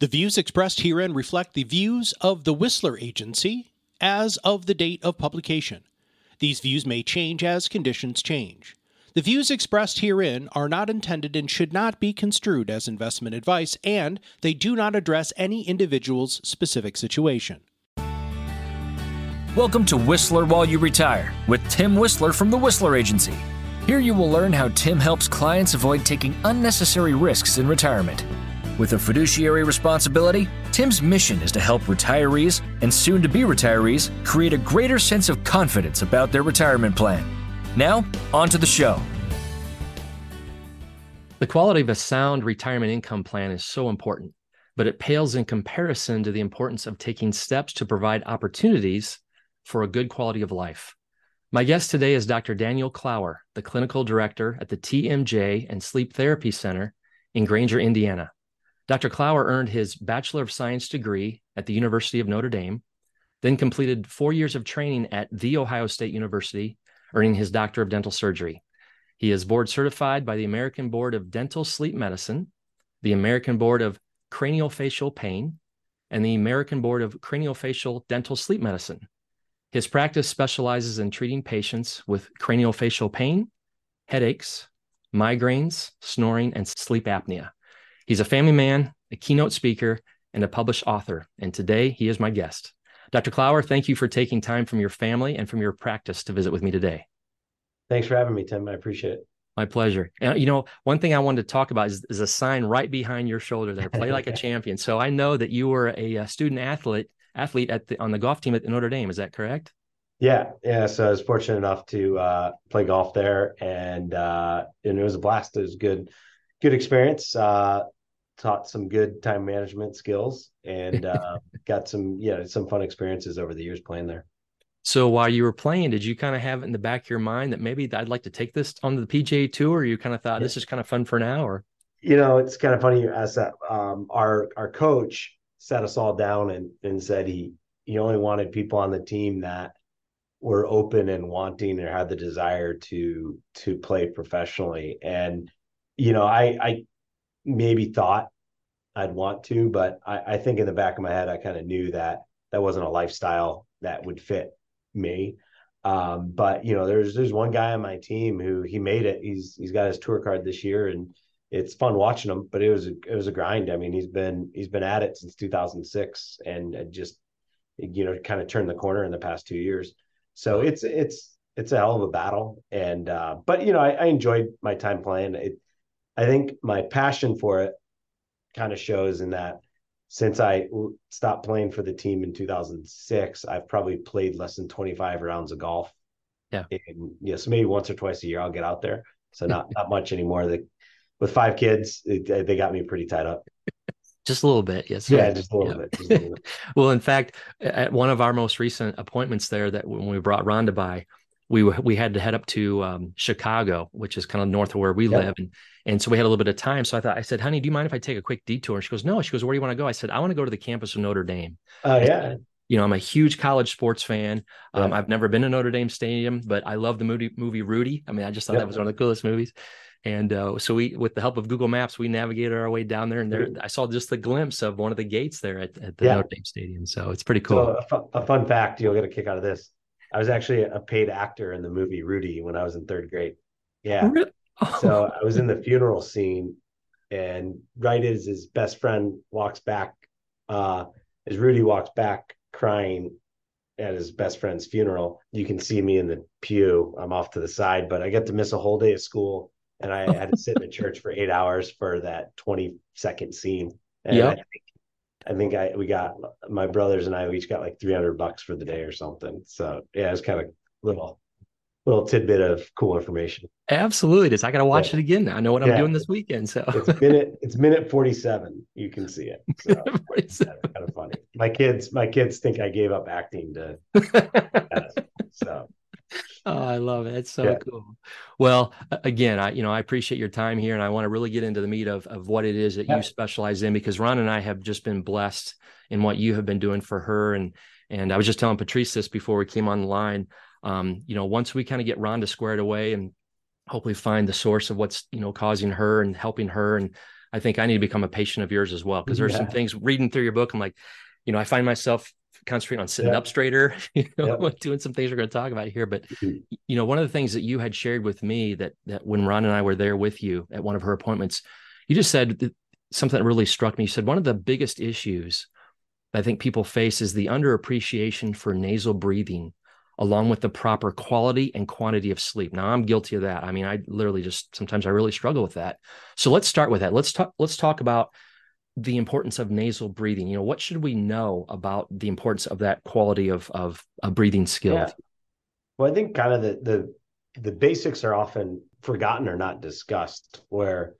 The views expressed herein reflect the views of the Whisler Agency as of the date of publication. These views may change as conditions change. The views expressed herein are not intended and should not be construed as investment advice, and they do not address any individual's specific situation. Welcome to Whisler While You Retire with Tim Whisler from the Whisler Agency. Here you will learn how Tim helps clients avoid taking unnecessary risks in retirement. With a fiduciary responsibility, Tim's mission is to help retirees and soon to be retirees create a greater sense of confidence about their retirement plan. Now, on to the show. The quality of a sound retirement income plan is so important, but it pales in comparison to the importance of taking steps to provide opportunities for a good quality of life. My guest today is Dr. Daniel Klauer, the clinical director at the TMJ and Sleep Therapy Center in Granger, Indiana. Dr. Klauer earned his Bachelor of Science degree at the University of Notre Dame, then completed four years of training at The Ohio State University earning his Doctor of Dental Surgery. He is board certified by the American Board of Dental Sleep Medicine, the American Board of Craniofacial Pain, and the American Board of Craniofacial Dental Sleep Medicine. His practice specializes in treating patients with craniofacial pain, headaches, migraines, snoring, and sleep apnea. He's a family man, a keynote speaker, and a published author. And today he is my guest. Dr. Klauer, thank you for taking time from your family and from your practice to visit with me today. Thanks for having me, Tim. I appreciate it. My pleasure. And you know, one thing I wanted to talk about is, is a sign right behind your shoulder there. Play like a champion. So I know that you were a, a student athlete athlete at the on the golf team at Notre Dame. Is that correct? Yeah, yeah. So I was fortunate enough to uh, play golf there, and uh, and it was a blast. It was good, good experience. Uh, taught some good time management skills and uh, got some yeah some fun experiences over the years playing there. So while you were playing, did you kind of have it in the back of your mind that maybe I'd like to take this on the PGA Tour? Or you kind of thought yeah. this is kind of fun for now, or you know, it's kind of funny you ask that. Um, our our coach sat us all down and and said he he only wanted people on the team that were open and wanting or had the desire to to play professionally and you know i i maybe thought I'd want to, but I, I think in the back of my head, I kind of knew that that wasn't a lifestyle that would fit me. Um, but you know, there's there's one guy on my team who he made it. He's he's got his tour card this year, and it's fun watching him. But it was a, it was a grind. I mean, he's been he's been at it since 2006, and just you know, kind of turned the corner in the past two years. So it's it's it's a hell of a battle. And uh, but you know, I, I enjoyed my time playing. It, I think my passion for it kind of shows in that since I stopped playing for the team in 2006, I've probably played less than 25 rounds of golf. Yeah. And yeah, so maybe once or twice a year I'll get out there. So not not much anymore. The, with five kids, it, they got me pretty tied up. Just a little bit, yes. Yeah, just a little, yeah. bit, a little bit. well, in fact, at one of our most recent appointments there, that when we brought Rhonda by, we we had to head up to um, Chicago, which is kind of north of where we yep. live, and and so we had a little bit of time. So I thought I said, "Honey, do you mind if I take a quick detour?" And she goes, "No." She goes, "Where do you want to go?" I said, "I want to go to the campus of Notre Dame." Oh yeah. you know, I'm a huge college sports fan. Um, I've never been to Notre Dame Stadium, but I love the movie movie Rudy. I mean, I just thought yep. that was one of the coolest movies. And uh, so we, with the help of Google Maps, we navigated our way down there, and there I saw just the glimpse of one of the gates there at, at the yeah. Notre Dame Stadium. So it's pretty cool. So a, a fun fact, you'll get a kick out of this. I was actually a paid actor in the movie Rudy when I was in third grade. Yeah. Oh. So I was in the funeral scene, and right as his best friend walks back, uh, as Rudy walks back crying at his best friend's funeral, you can see me in the pew. I'm off to the side, but I get to miss a whole day of school, and I had to sit in the church for eight hours for that 20 second scene. And yeah. I I think I we got my brothers and I we each got like 300 bucks for the day or something. So yeah, it's kind of little little tidbit of cool information. Absolutely, it is. I got to watch yeah. it again. I know what yeah. I'm doing this weekend. So it's minute it's minute 47. You can see it. So kind of funny. My kids my kids think I gave up acting to. so oh, I love it. It's so yeah. cool. Well, again, I you know I appreciate your time here, and I want to really get into the meat of of what it is that yeah. you specialize in because Ron and I have just been blessed in what you have been doing for her, and and I was just telling Patrice this before we came online. Um, you know, once we kind of get Rhonda squared away and hopefully find the source of what's you know causing her and helping her and I think I need to become a patient of yours as well because there's Yeah. some things reading through your book. I'm like, you know, I find myself concentrating on sitting Yeah. up straighter, you know, Yeah. doing some things we're going to talk about here. But Mhm. you know, one of the things that you had shared with me that that when Ron and I were there with you at one of her appointments, you just said that something that really struck me. You said one of the biggest issues I think people face is the underappreciation for nasal breathing along with the proper quality and quantity of sleep. Now I'm guilty of that. I mean, I literally just sometimes I really struggle with that. So let's start with that. Let's talk let's talk about the importance of nasal breathing. You know, what should we know about the importance of that quality of of a breathing skill? Yeah. Well, I think kind of the the the basics are often forgotten or not discussed. Where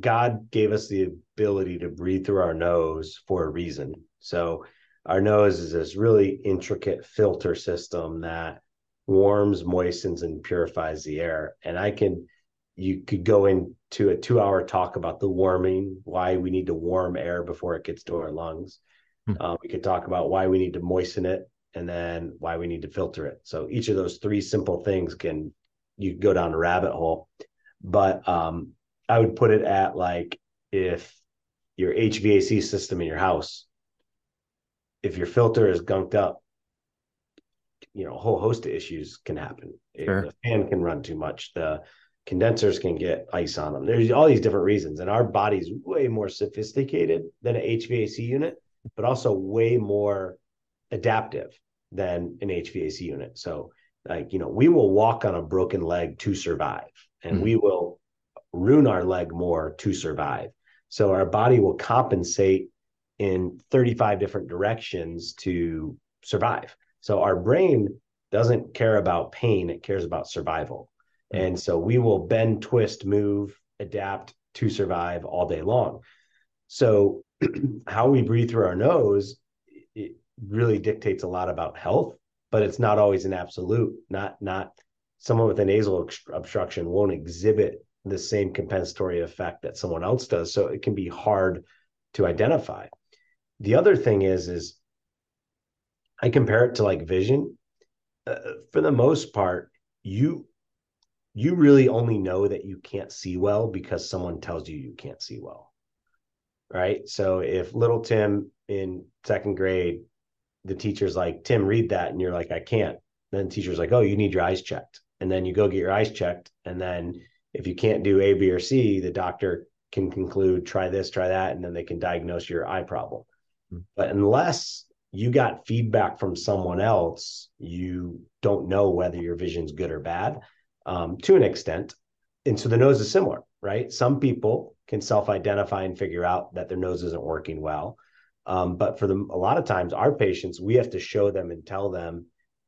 God gave us the ability to breathe through our nose for a reason. So our nose is this really intricate filter system that warms, moistens, and purifies the air. And I can, you could go into a two-hour talk about the warming, why we need to warm air before it gets to our lungs. Hmm. Uh, we could talk about why we need to moisten it, and then why we need to filter it. So each of those three simple things can you go down a rabbit hole. But um, I would put it at like if your HVAC system in your house, if your filter is gunked up, you know, a whole host of issues can happen. Sure. The fan can run too much. The condensers can get ice on them. There's all these different reasons, and our body's way more sophisticated than an HVAC unit, but also way more adaptive than an HVAC unit. So, like you know, we will walk on a broken leg to survive, and Mhm. we will ruin our leg more to survive. So our body will compensate in 35 different directions to survive. So our brain doesn't care about pain, it cares about survival. And so we will bend, twist, move, adapt to survive all day long. So how we breathe through our nose it really dictates a lot about health, but it's not always an absolute. Not not someone with a nasal obstruction won't exhibit the same compensatory effect that someone else does. So it can be hard to identify. The other thing is, is I compare it to like vision. Uh, for the most part, you you really only know that you can't see well because someone tells you you can't see well. Right? So if little Tim in second grade, the teacher's like, "Tim, read that," and you're like, "I can't." Then the teacher's like, "Oh, you need your eyes checked." And then you go get your eyes checked, and then if you can't do A, B, or C, the doctor can conclude, try this, try that, and then they can diagnose your eye problem. Hmm. But unless you got feedback from someone else, you don't know whether your vision's good or bad um, to an extent. And so the nose is similar, right? Some people can self identify and figure out that their nose isn't working well. Um, but for them, a lot of times, our patients, we have to show them and tell them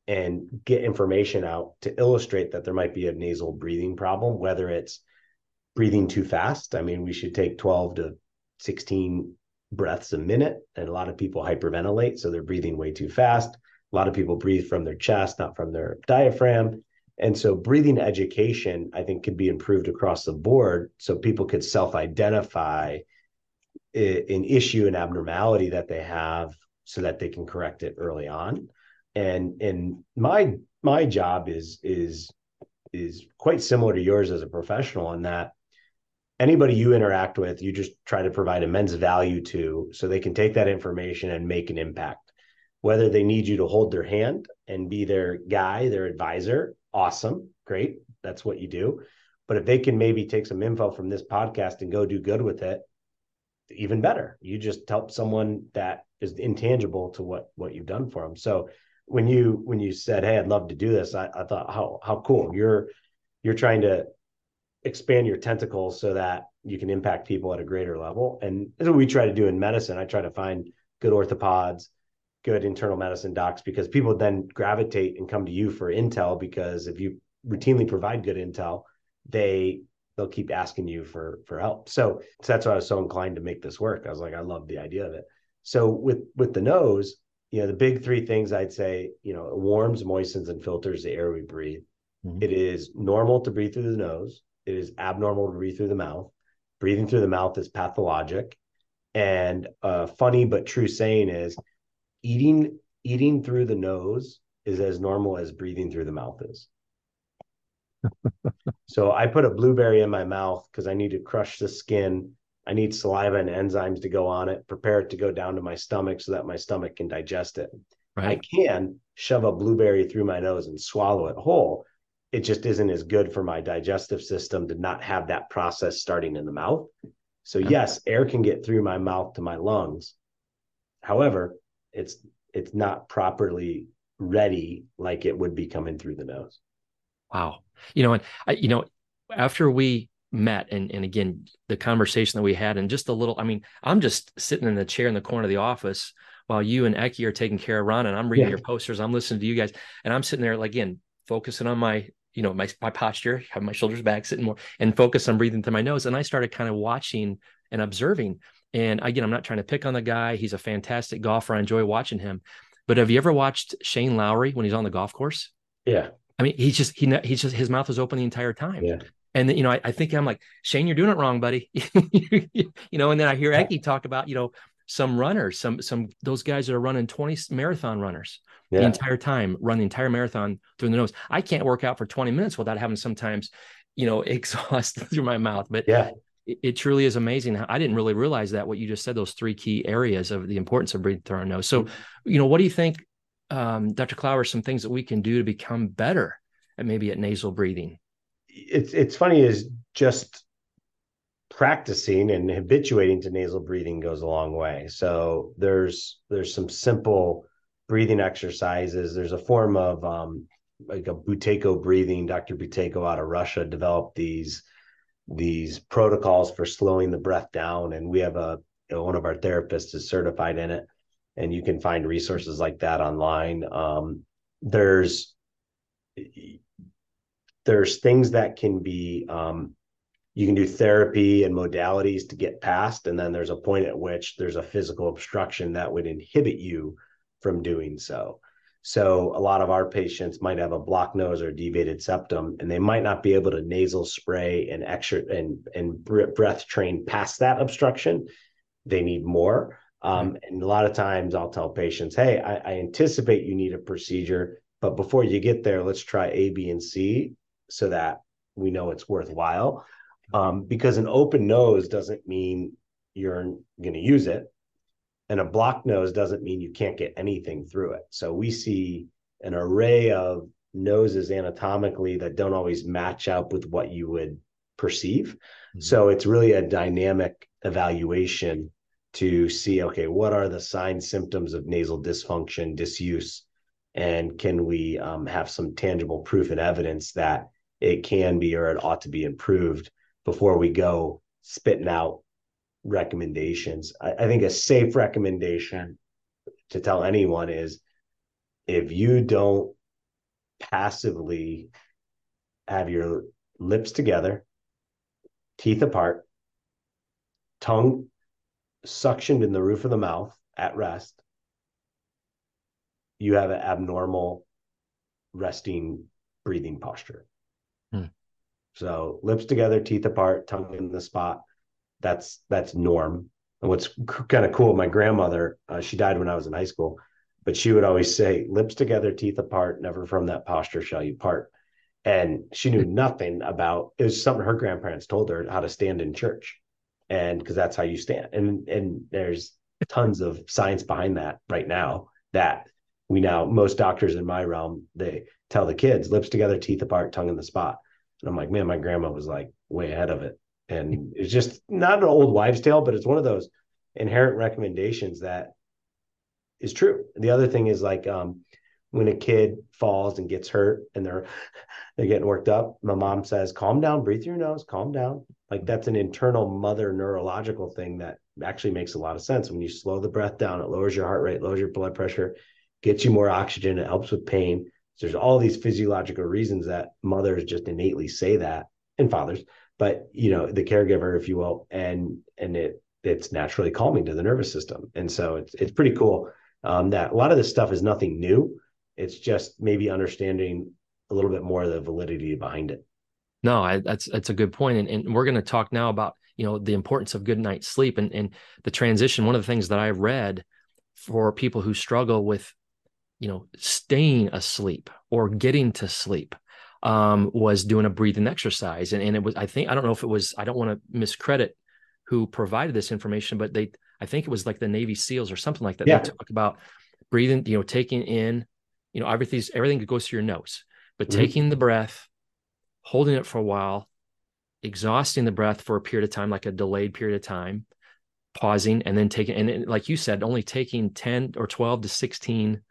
and get information out to illustrate that there might be a nasal breathing problem, whether it's breathing too fast. I mean, we should take 12 to 16 breaths a minute. And a lot of people hyperventilate. So they're breathing way too fast. A lot of people breathe from their chest, not from their diaphragm. And so breathing education, I think, could be improved across the board so people could self identify an issue, an abnormality that they have so that they can correct it early on. And and my my job is is is quite similar to yours as a professional in that anybody you interact with, you just try to provide immense value to so they can take that information and make an impact. Whether they need you to hold their hand and be their guy, their advisor, awesome, great. That's what you do. But if they can maybe take some info from this podcast and go do good with it, even better. You just help someone that is intangible to what what you've done for them. So when you when you said, "Hey, I'd love to do this," I, I thought, "How how cool! You're you're trying to expand your tentacles so that you can impact people at a greater level." And that's what we try to do in medicine. I try to find good orthopods, good internal medicine docs, because people then gravitate and come to you for intel. Because if you routinely provide good intel, they they'll keep asking you for for help. So, so that's why I was so inclined to make this work. I was like, I love the idea of it. So with with the nose, you know, the big three things I'd say, you know, it warms, moistens, and filters the air we breathe. Mhm. It is normal to breathe through the nose. It is abnormal to breathe through the mouth. Breathing through the mouth is pathologic. And a funny but true saying is eating eating through the nose is as normal as breathing through the mouth is. so I put a blueberry in my mouth because I need to crush the skin I need saliva and enzymes to go on it, prepare it to go down to my stomach so that my stomach can digest it. Right. I can shove a blueberry through my nose and swallow it whole. It just isn't as good for my digestive system to not have that process starting in the mouth. So yes, air can get through my mouth to my lungs. However, it's it's not properly ready like it would be coming through the nose. Wow. You know, and I, you know, after we met and and again the conversation that we had and just a little, I mean, I'm just sitting in the chair in the corner of the office while you and Eki are taking care of Ron and I'm reading yeah. your posters, I'm listening to you guys, and I'm sitting there like again focusing on my you know my my posture, have my shoulders back, sitting more, and focus on breathing through my nose. And I started kind of watching and observing. And again, I'm not trying to pick on the guy. He's a fantastic golfer. I enjoy watching him. But have you ever watched Shane Lowry when he's on the golf course? Yeah. I mean, he's just he he's just his mouth was open the entire time. Yeah. And you know, I, I think I'm like Shane, you're doing it wrong, buddy. you know, and then I hear Eki talk about you know some runners, some some those guys that are running 20 marathon runners yeah. the entire time, run the entire marathon through the nose. I can't work out for 20 minutes without having sometimes, you know, exhaust through my mouth. But yeah, it, it, truly is amazing. I didn't really realize that what you just said, those three key areas of the importance of breathing through our nose. So, mm-hmm. you know, what do you think, um, Dr. Klauer, some things that we can do to become better at maybe at nasal breathing? It's it's funny is just practicing and habituating to nasal breathing goes a long way. So there's there's some simple breathing exercises. There's a form of um, like a Buteyko breathing. Dr. Buteyko out of Russia developed these these protocols for slowing the breath down, and we have a one of our therapists is certified in it, and you can find resources like that online. Um, there's there's things that can be um, you can do therapy and modalities to get past and then there's a point at which there's a physical obstruction that would inhibit you from doing so so a lot of our patients might have a blocked nose or deviated septum and they might not be able to nasal spray and extra and and breath train past that obstruction. They need more. Um, and a lot of times i'll tell patients hey I, I anticipate you need a procedure but before you get there let's try a b and c so that we know it's worthwhile. Um, because an open nose doesn't mean you're going to use it and a block nose doesn't mean you can't get anything through it. So we see an array of noses anatomically that don't always match up with what you would perceive. Mm-hmm. so it's really a dynamic evaluation to see okay what are the signs symptoms of nasal dysfunction disuse? And can we um, have some tangible proof and evidence that it can be or it ought to be improved before we go spitting out recommendations. I, I think a safe recommendation to tell anyone is if you don't passively have your lips together, teeth apart, tongue suctioned in the roof of the mouth at rest, you have an abnormal resting breathing posture. Hmm. So lips together, teeth apart, tongue in the spot. That's that's norm. And what's kind of cool, my grandmother, uh, she died when I was in high school, but she would always say, "Lips together, teeth apart. Never from that posture shall you part." And she knew nothing about it was something her grandparents told her how to stand in church, and because that's how you stand. And and there's tons of science behind that right now that we now most doctors in my realm they tell the kids lips together teeth apart tongue in the spot and I'm like, man, my grandma was like way ahead of it. And it's just not an old wives' tale, but it's one of those inherent recommendations that is true. The other thing is like um, when a kid falls and gets hurt and they're they're getting worked up, my mom says, calm down, breathe through your nose, calm down. Like that's an internal mother neurological thing that actually makes a lot of sense. When you slow the breath down, it lowers your heart rate, lowers your blood pressure, gets you more oxygen, it helps with pain so there's all these physiological reasons that mothers just innately say that and fathers, but you know, the caregiver, if you will, and and it it's naturally calming to the nervous system. And so it's it's pretty cool um, that a lot of this stuff is nothing new. It's just maybe understanding a little bit more of the validity behind it. No, I, that's that's a good point, and, and we're going to talk now about you know the importance of good night's sleep and and the transition. One of the things that I read for people who struggle with you know, staying asleep or getting to sleep um, was doing a breathing exercise. And, and it was, I think, I don't know if it was, I don't want to miscredit who provided this information, but they, I think it was like the Navy SEALs or something like that. Yeah. They talk about breathing, you know, taking in, you know, everything's everything goes through your nose, but Mhm. taking the breath, holding it for a while, exhausting the breath for a period of time, like a delayed period of time, pausing, and then taking, and it- like you said, only taking 10 or 12 to 16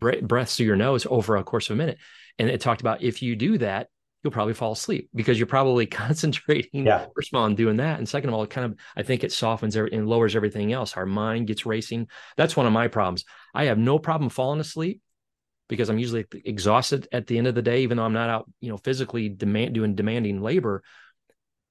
breaths through your nose over a course of a minute. And it talked about if you do that, you'll probably fall asleep because you're probably concentrating Yeah. first of all on doing that. And second of all, it kind of, I think it softens every, and lowers everything else. Our mind gets racing. That's one of my problems. I have no problem falling asleep because I'm usually exhausted at the end of the day, even though I'm not out, you know, physically demand doing demanding labor.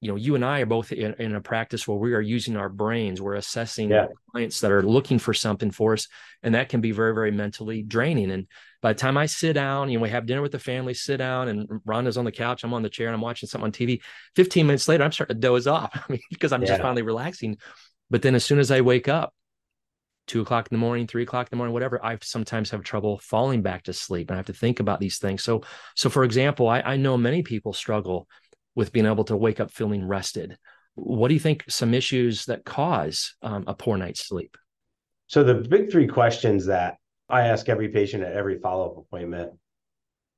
You know, you and I are both in, in a practice where we are using our brains. We're assessing Yeah. clients that are looking for something for us, and that can be very, very mentally draining. And by the time I sit down, you know, we have dinner with the family, sit down, and Rhonda's on the couch, I'm on the chair, and I'm watching something on TV. 15 minutes later, I'm starting to doze off. I mean, because I'm just finally relaxing. But then as soon as I wake up, two o'clock in the morning, three o'clock in the morning, whatever, I sometimes have trouble falling back to sleep and I have to think about these things. So, so for example, I, I know many people struggle with being able to wake up feeling rested. What do you think some issues that cause um, a poor night's sleep? So the big three questions that I ask every patient at every follow-up appointment: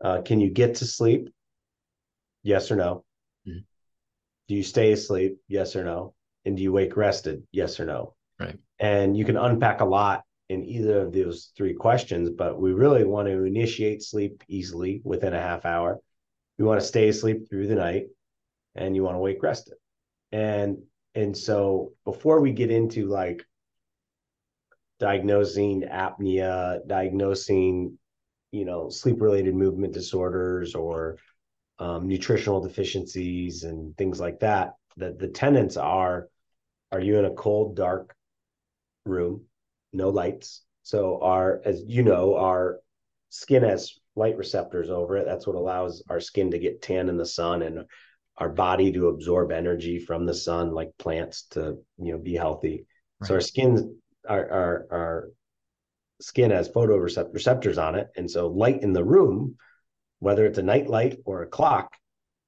uh, Can you get to sleep? Yes or no. Mhm. Do you stay asleep? Yes or no. And do you wake rested? Yes or no. Right. And you can unpack a lot in either of those three questions, but we really want to initiate sleep easily within a half hour. We want to stay asleep through the night, and you want to wake rested. And and so before we get into like diagnosing apnea, diagnosing, you know, sleep related movement disorders or um, nutritional deficiencies and things like that. that the tenants are are you in a cold, dark room, no lights? So, our, as you know, our skin has light receptors over it. That's what allows our skin to get tan in the sun and our body to absorb energy from the sun, like plants to, you know, be healthy. So, our skin our our our skin has photoreceptors on it, and so light in the room, whether it's a night light or a clock,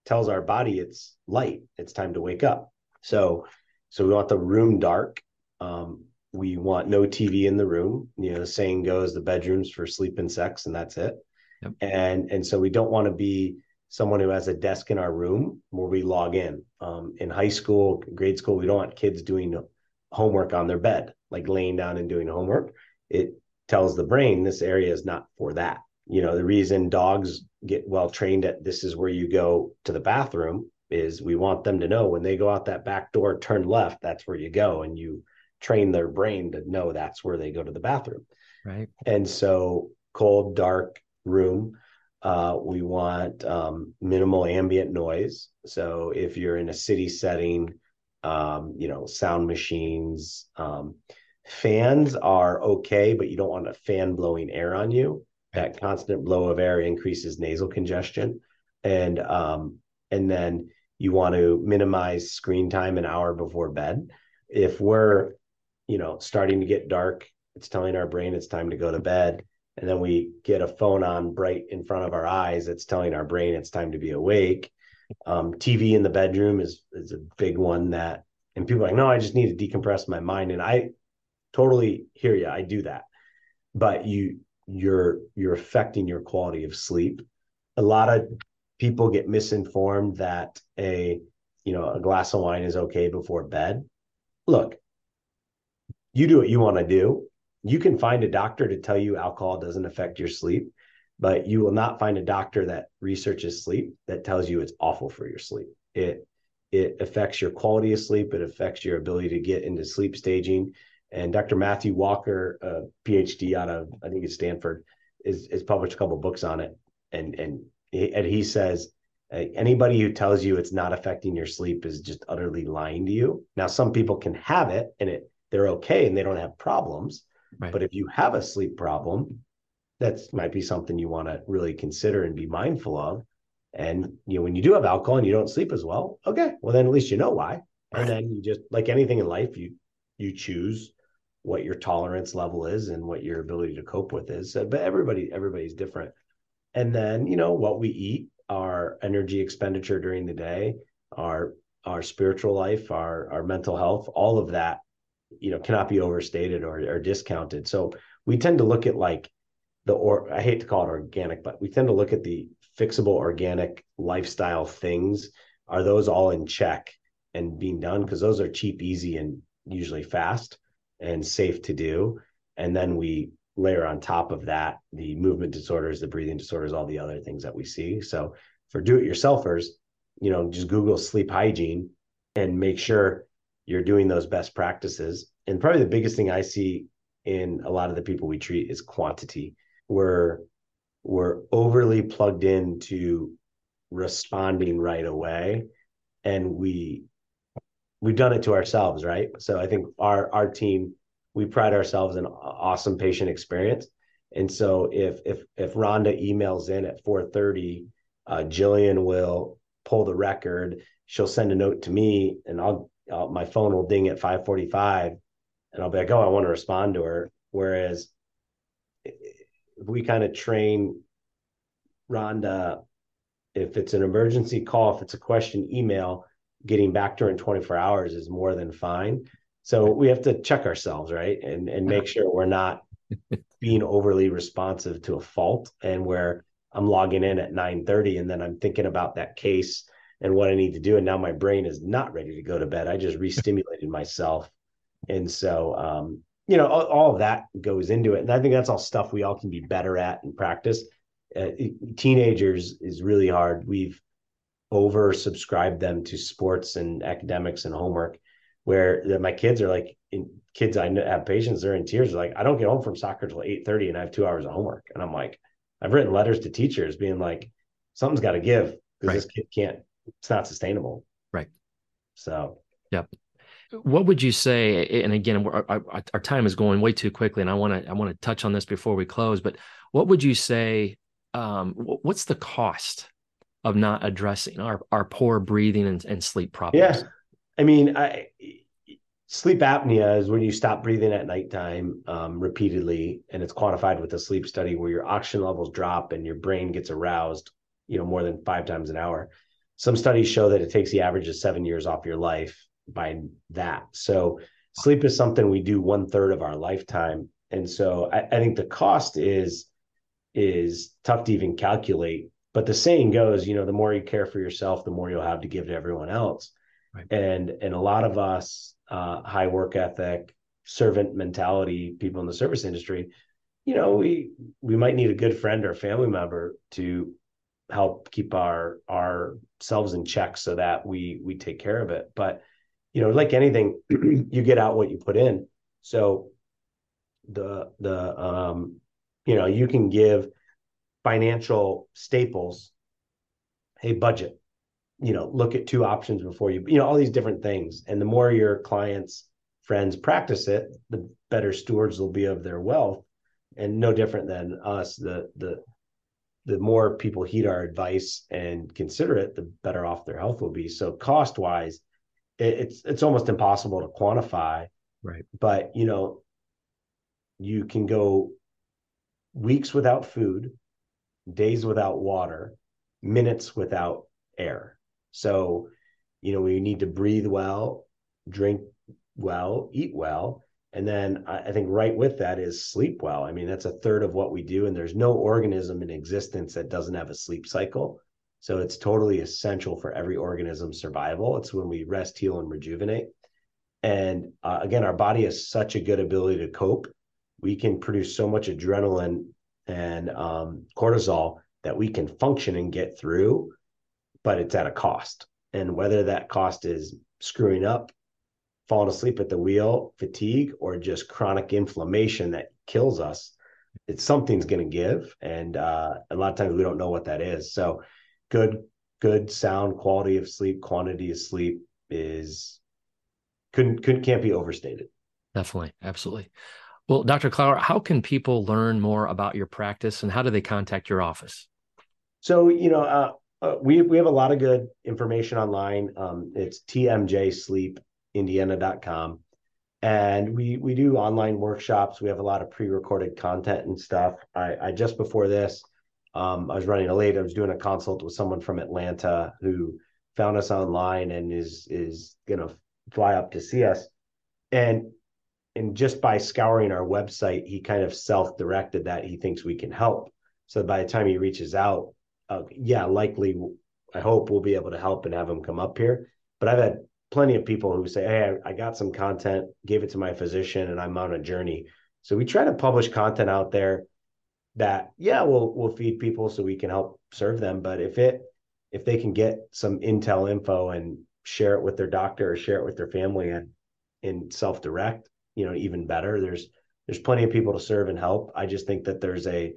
tells our body it's light. It's time to wake up. So, so we want the room dark. Um, we want no TV in the room. You know, the saying goes, the bedroom's for sleep and sex, and that's it. Yep. And and so we don't want to be someone who has a desk in our room where we log in. Um, in high school, grade school, we don't want kids doing homework on their bed, like laying down and doing homework. It tells the brain this area is not for that. You know, the reason dogs get well trained at this is where you go to the bathroom is we want them to know when they go out that back door, turn left, that's where you go. And you train their brain to know that's where they go to the bathroom. Right. And so, cold, dark room. Uh, we want um, minimal ambient noise. So, if you're in a city setting, um, you know, sound machines, um, fans are okay, but you don't want a fan blowing air on you. That constant blow of air increases nasal congestion, and um, and then you want to minimize screen time an hour before bed. If we're, you know, starting to get dark, it's telling our brain it's time to go to bed. And then we get a phone on bright in front of our eyes. It's telling our brain it's time to be awake. Um, TV in the bedroom is is a big one that, and people are like, no, I just need to decompress my mind. And I totally hear you. I do that, but you you're you're affecting your quality of sleep. A lot of people get misinformed that a you know a glass of wine is okay before bed. Look, you do what you want to do. You can find a doctor to tell you alcohol doesn't affect your sleep, but you will not find a doctor that researches sleep that tells you it's awful for your sleep. It it affects your quality of sleep. It affects your ability to get into sleep staging. And Dr. Matthew Walker, a PhD out of I think it's Stanford, is is published a couple books on it, and and he, and he says uh, anybody who tells you it's not affecting your sleep is just utterly lying to you. Now, some people can have it and it they're okay and they don't have problems, Right. but if you have a sleep problem, that might be something you want to really consider and be mindful of. And you know, when you do have alcohol and you don't sleep as well, okay, well then at least you know why. Right. And then you just like anything in life, you you choose what your tolerance level is and what your ability to cope with is. So, but everybody everybody's different. And then you know what we eat, our energy expenditure during the day, our our spiritual life, our our mental health, all of that, you know, cannot be overstated or, or discounted. So we tend to look at like the or I hate to call it organic, but we tend to look at the fixable organic lifestyle things. Are those all in check and being done? Because those are cheap, easy, and usually fast and safe to do. And then we layer on top of that the movement disorders, the breathing disorders, all the other things that we see. So for do-it-yourselfers, you know, just Google sleep hygiene and make sure you're doing those best practices. And probably the biggest thing I see in a lot of the people we treat is quantity. We're we're overly plugged into responding right away, and we we've done it to ourselves, right? So I think our our team we pride ourselves in awesome patient experience. And so if if if Rhonda emails in at 4:30, uh, Jillian will pull the record. She'll send a note to me, and I'll, I'll my phone will ding at 5:45, and I'll be like, "Oh, I want to respond to her." Whereas if we kind of train Rhonda, if it's an emergency call, if it's a question, email, getting back to her in 24 hours is more than fine. So we have to check ourselves, right? And and make sure we're not being overly responsive to a fault and where I'm logging in at 9:30 and then I'm thinking about that case and what I need to do and now my brain is not ready to go to bed. I just re-stimulated myself. And so um, you know, all, all, of that goes into it. And I think that's all stuff we all can be better at and practice. Uh, teenagers is really hard. We've oversubscribed them to sports and academics and homework where my kids are like in, kids I have patients they're in tears they're like I don't get home from soccer till 8:30 and I have 2 hours of homework and I'm like I've written letters to teachers being like something's got to give because right. this kid can't it's not sustainable. Right. So. Yep. What would you say and again our, our, our time is going way too quickly and I want to I want to touch on this before we close but what would you say um, what's the cost of not addressing our, our poor breathing and, and sleep problems? Yeah. I mean, I sleep apnea is when you stop breathing at nighttime um, repeatedly, and it's quantified with a sleep study where your oxygen levels drop and your brain gets aroused, you know, more than five times an hour. Some studies show that it takes the average of seven years off your life by that. So sleep is something we do one third of our lifetime, and so I, I think the cost is is tough to even calculate. But the saying goes, you know, the more you care for yourself, the more you'll have to give to everyone else. Right. And and a lot of us, uh, high work ethic, servant mentality, people in the service industry, you know, we we might need a good friend or family member to help keep our ourselves in check so that we we take care of it. But you know, like anything, you get out what you put in. So the the um, you know, you can give financial staples a budget you know look at two options before you you know all these different things and the more your clients friends practice it the better stewards will be of their wealth and no different than us the the the more people heed our advice and consider it the better off their health will be. So cost wise it, it's it's almost impossible to quantify. Right. But you know you can go weeks without food days without water minutes without air. So, you know, we need to breathe well, drink well, eat well. And then I think right with that is sleep well. I mean, that's a third of what we do. And there's no organism in existence that doesn't have a sleep cycle. So it's totally essential for every organism's survival. It's when we rest, heal, and rejuvenate. And uh, again, our body has such a good ability to cope. We can produce so much adrenaline and um, cortisol that we can function and get through but it's at a cost. And whether that cost is screwing up, falling asleep at the wheel, fatigue, or just chronic inflammation that kills us, it's something's going to give. And uh, a lot of times we don't know what that is. So, good, good sound quality of sleep, quantity of sleep is couldn't couldn't can't be overstated. Definitely, absolutely. Well, Dr. Klauer, how can people learn more about your practice and how do they contact your office? So, you know, uh, uh, we we have a lot of good information online. Um, it's tmjsleepindiana.com. And we we do online workshops. We have a lot of pre-recorded content and stuff. I, I just before this, um, I was running late. I was doing a consult with someone from Atlanta who found us online and is is gonna fly up to see us. And and just by scouring our website, he kind of self-directed that he thinks we can help. So by the time he reaches out, uh, yeah, likely I hope we'll be able to help and have him come up here. But I've had plenty of people who say, Hey, I, I got some content, gave it to my physician, and I'm on a journey. So we try to publish content out there that, yeah, we'll we'll feed people so we can help serve them. But if it if they can get some intel info and share it with their doctor or share it with their family and in self-direct, you know, even better. There's there's plenty of people to serve and help. I just think that there's a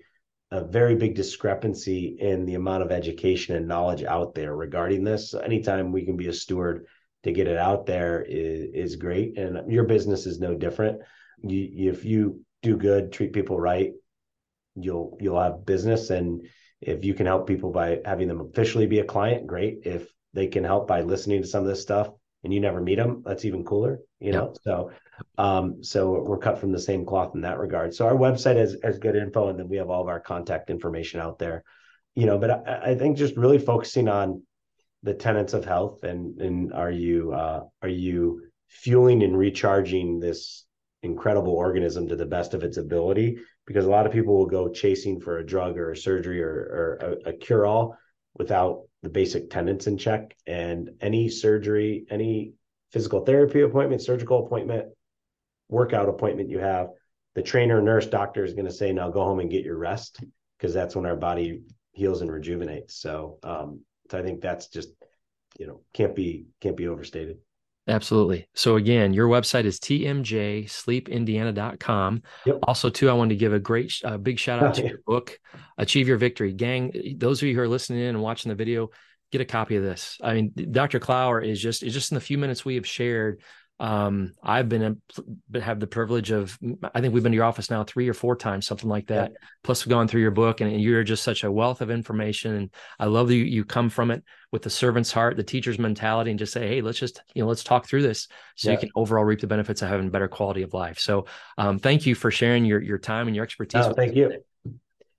a very big discrepancy in the amount of education and knowledge out there regarding this. So anytime we can be a steward to get it out there is, is great. And your business is no different. You, if you do good, treat people right, you'll you'll have business. And if you can help people by having them officially be a client, great. If they can help by listening to some of this stuff and you never meet them, that's even cooler. You know, so um, so we're cut from the same cloth in that regard. So our website has has good info, and then we have all of our contact information out there. You know, but I, I think just really focusing on the tenets of health? And and are you uh, are you fueling and recharging this incredible organism to the best of its ability? Because a lot of people will go chasing for a drug or a surgery or, or a, a cure all without the basic tenets in check. And any surgery any physical therapy appointment surgical appointment workout appointment you have the trainer nurse doctor is going to say now go home and get your rest because that's when our body heals and rejuvenates. So um, I think that's just, you know, can't be can't be overstated. Absolutely. So again, your website is tmjsleepindiana.com. Yep. Also, too, I wanted to give a great, uh, big shout out to your book, Achieve Your Victory. Gang, those of you who are listening in and watching the video, get a copy of this. I mean, Dr. Klauer is just, is just in the few minutes we have shared, um, I've been a, have the privilege of I think we've been to your office now three or four times, something like that. Yeah. Plus, we've gone through your book, and, and, you're just such a wealth of information. And I love that you, you come from it with the servant's heart, the teacher's mentality, and just say, hey, let's just you know let's talk through this so yeah. you can overall reap the benefits of having a better quality of life. So, um, thank you for sharing your your time and your expertise. Oh, thank you. Today.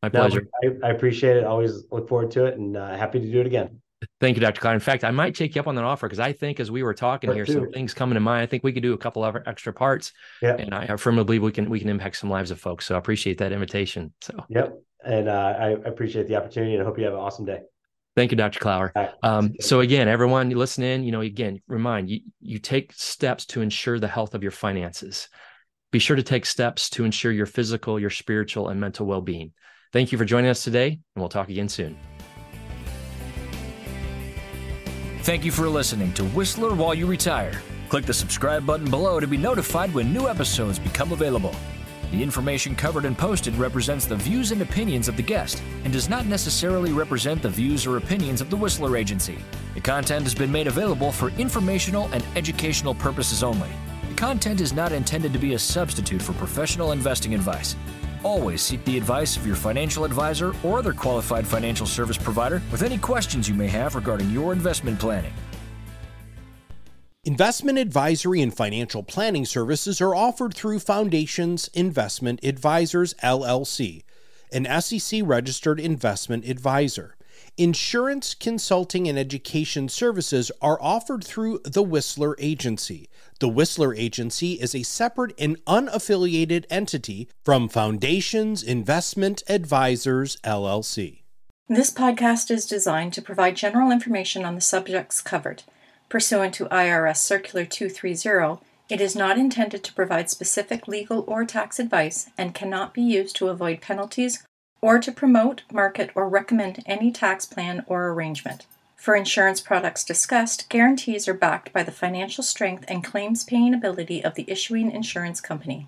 My pleasure. No, I, I, appreciate it. Always look forward to it, and uh, happy to do it again. Thank you, Dr. Klein. In fact, I might take you up on that offer because I think as we were talking Part here, two. some things coming to mind. I think we could do a couple of extra parts. Yeah. And I firmly believe we can we can impact some lives of folks. So I appreciate that invitation. So yep. And uh, I appreciate the opportunity and I hope you have an awesome day. Thank you, Dr. Klauer. Um, so again, everyone listen in, you know, again, remind you, you take steps to ensure the health of your finances. Be sure to take steps to ensure your physical, your spiritual, and mental well-being. Thank you for joining us today, and we'll talk again soon. Thank you for listening to Whisler While You Retire. Click the subscribe button below to be notified when new episodes become available. The information covered and posted represents the views and opinions of the guest and does not necessarily represent the views or opinions of the Whisler Agency. The content has been made available for informational and educational purposes only. The content is not intended to be a substitute for professional investing advice. Always seek the advice of your financial advisor or other qualified financial service provider with any questions you may have regarding your investment planning. Investment advisory and financial planning services are offered through Foundations Investment Advisors LLC, an SEC registered investment advisor. Insurance, consulting, and education services are offered through the Whisler Agency. The Whisler Agency is a separate and unaffiliated entity from Foundations Investment Advisors, LLC. This podcast is designed to provide general information on the subjects covered. Pursuant to IRS Circular 230, it is not intended to provide specific legal or tax advice and cannot be used to avoid penalties or to promote, market, or recommend any tax plan or arrangement. For insurance products discussed, guarantees are backed by the financial strength and claims paying ability of the issuing insurance company.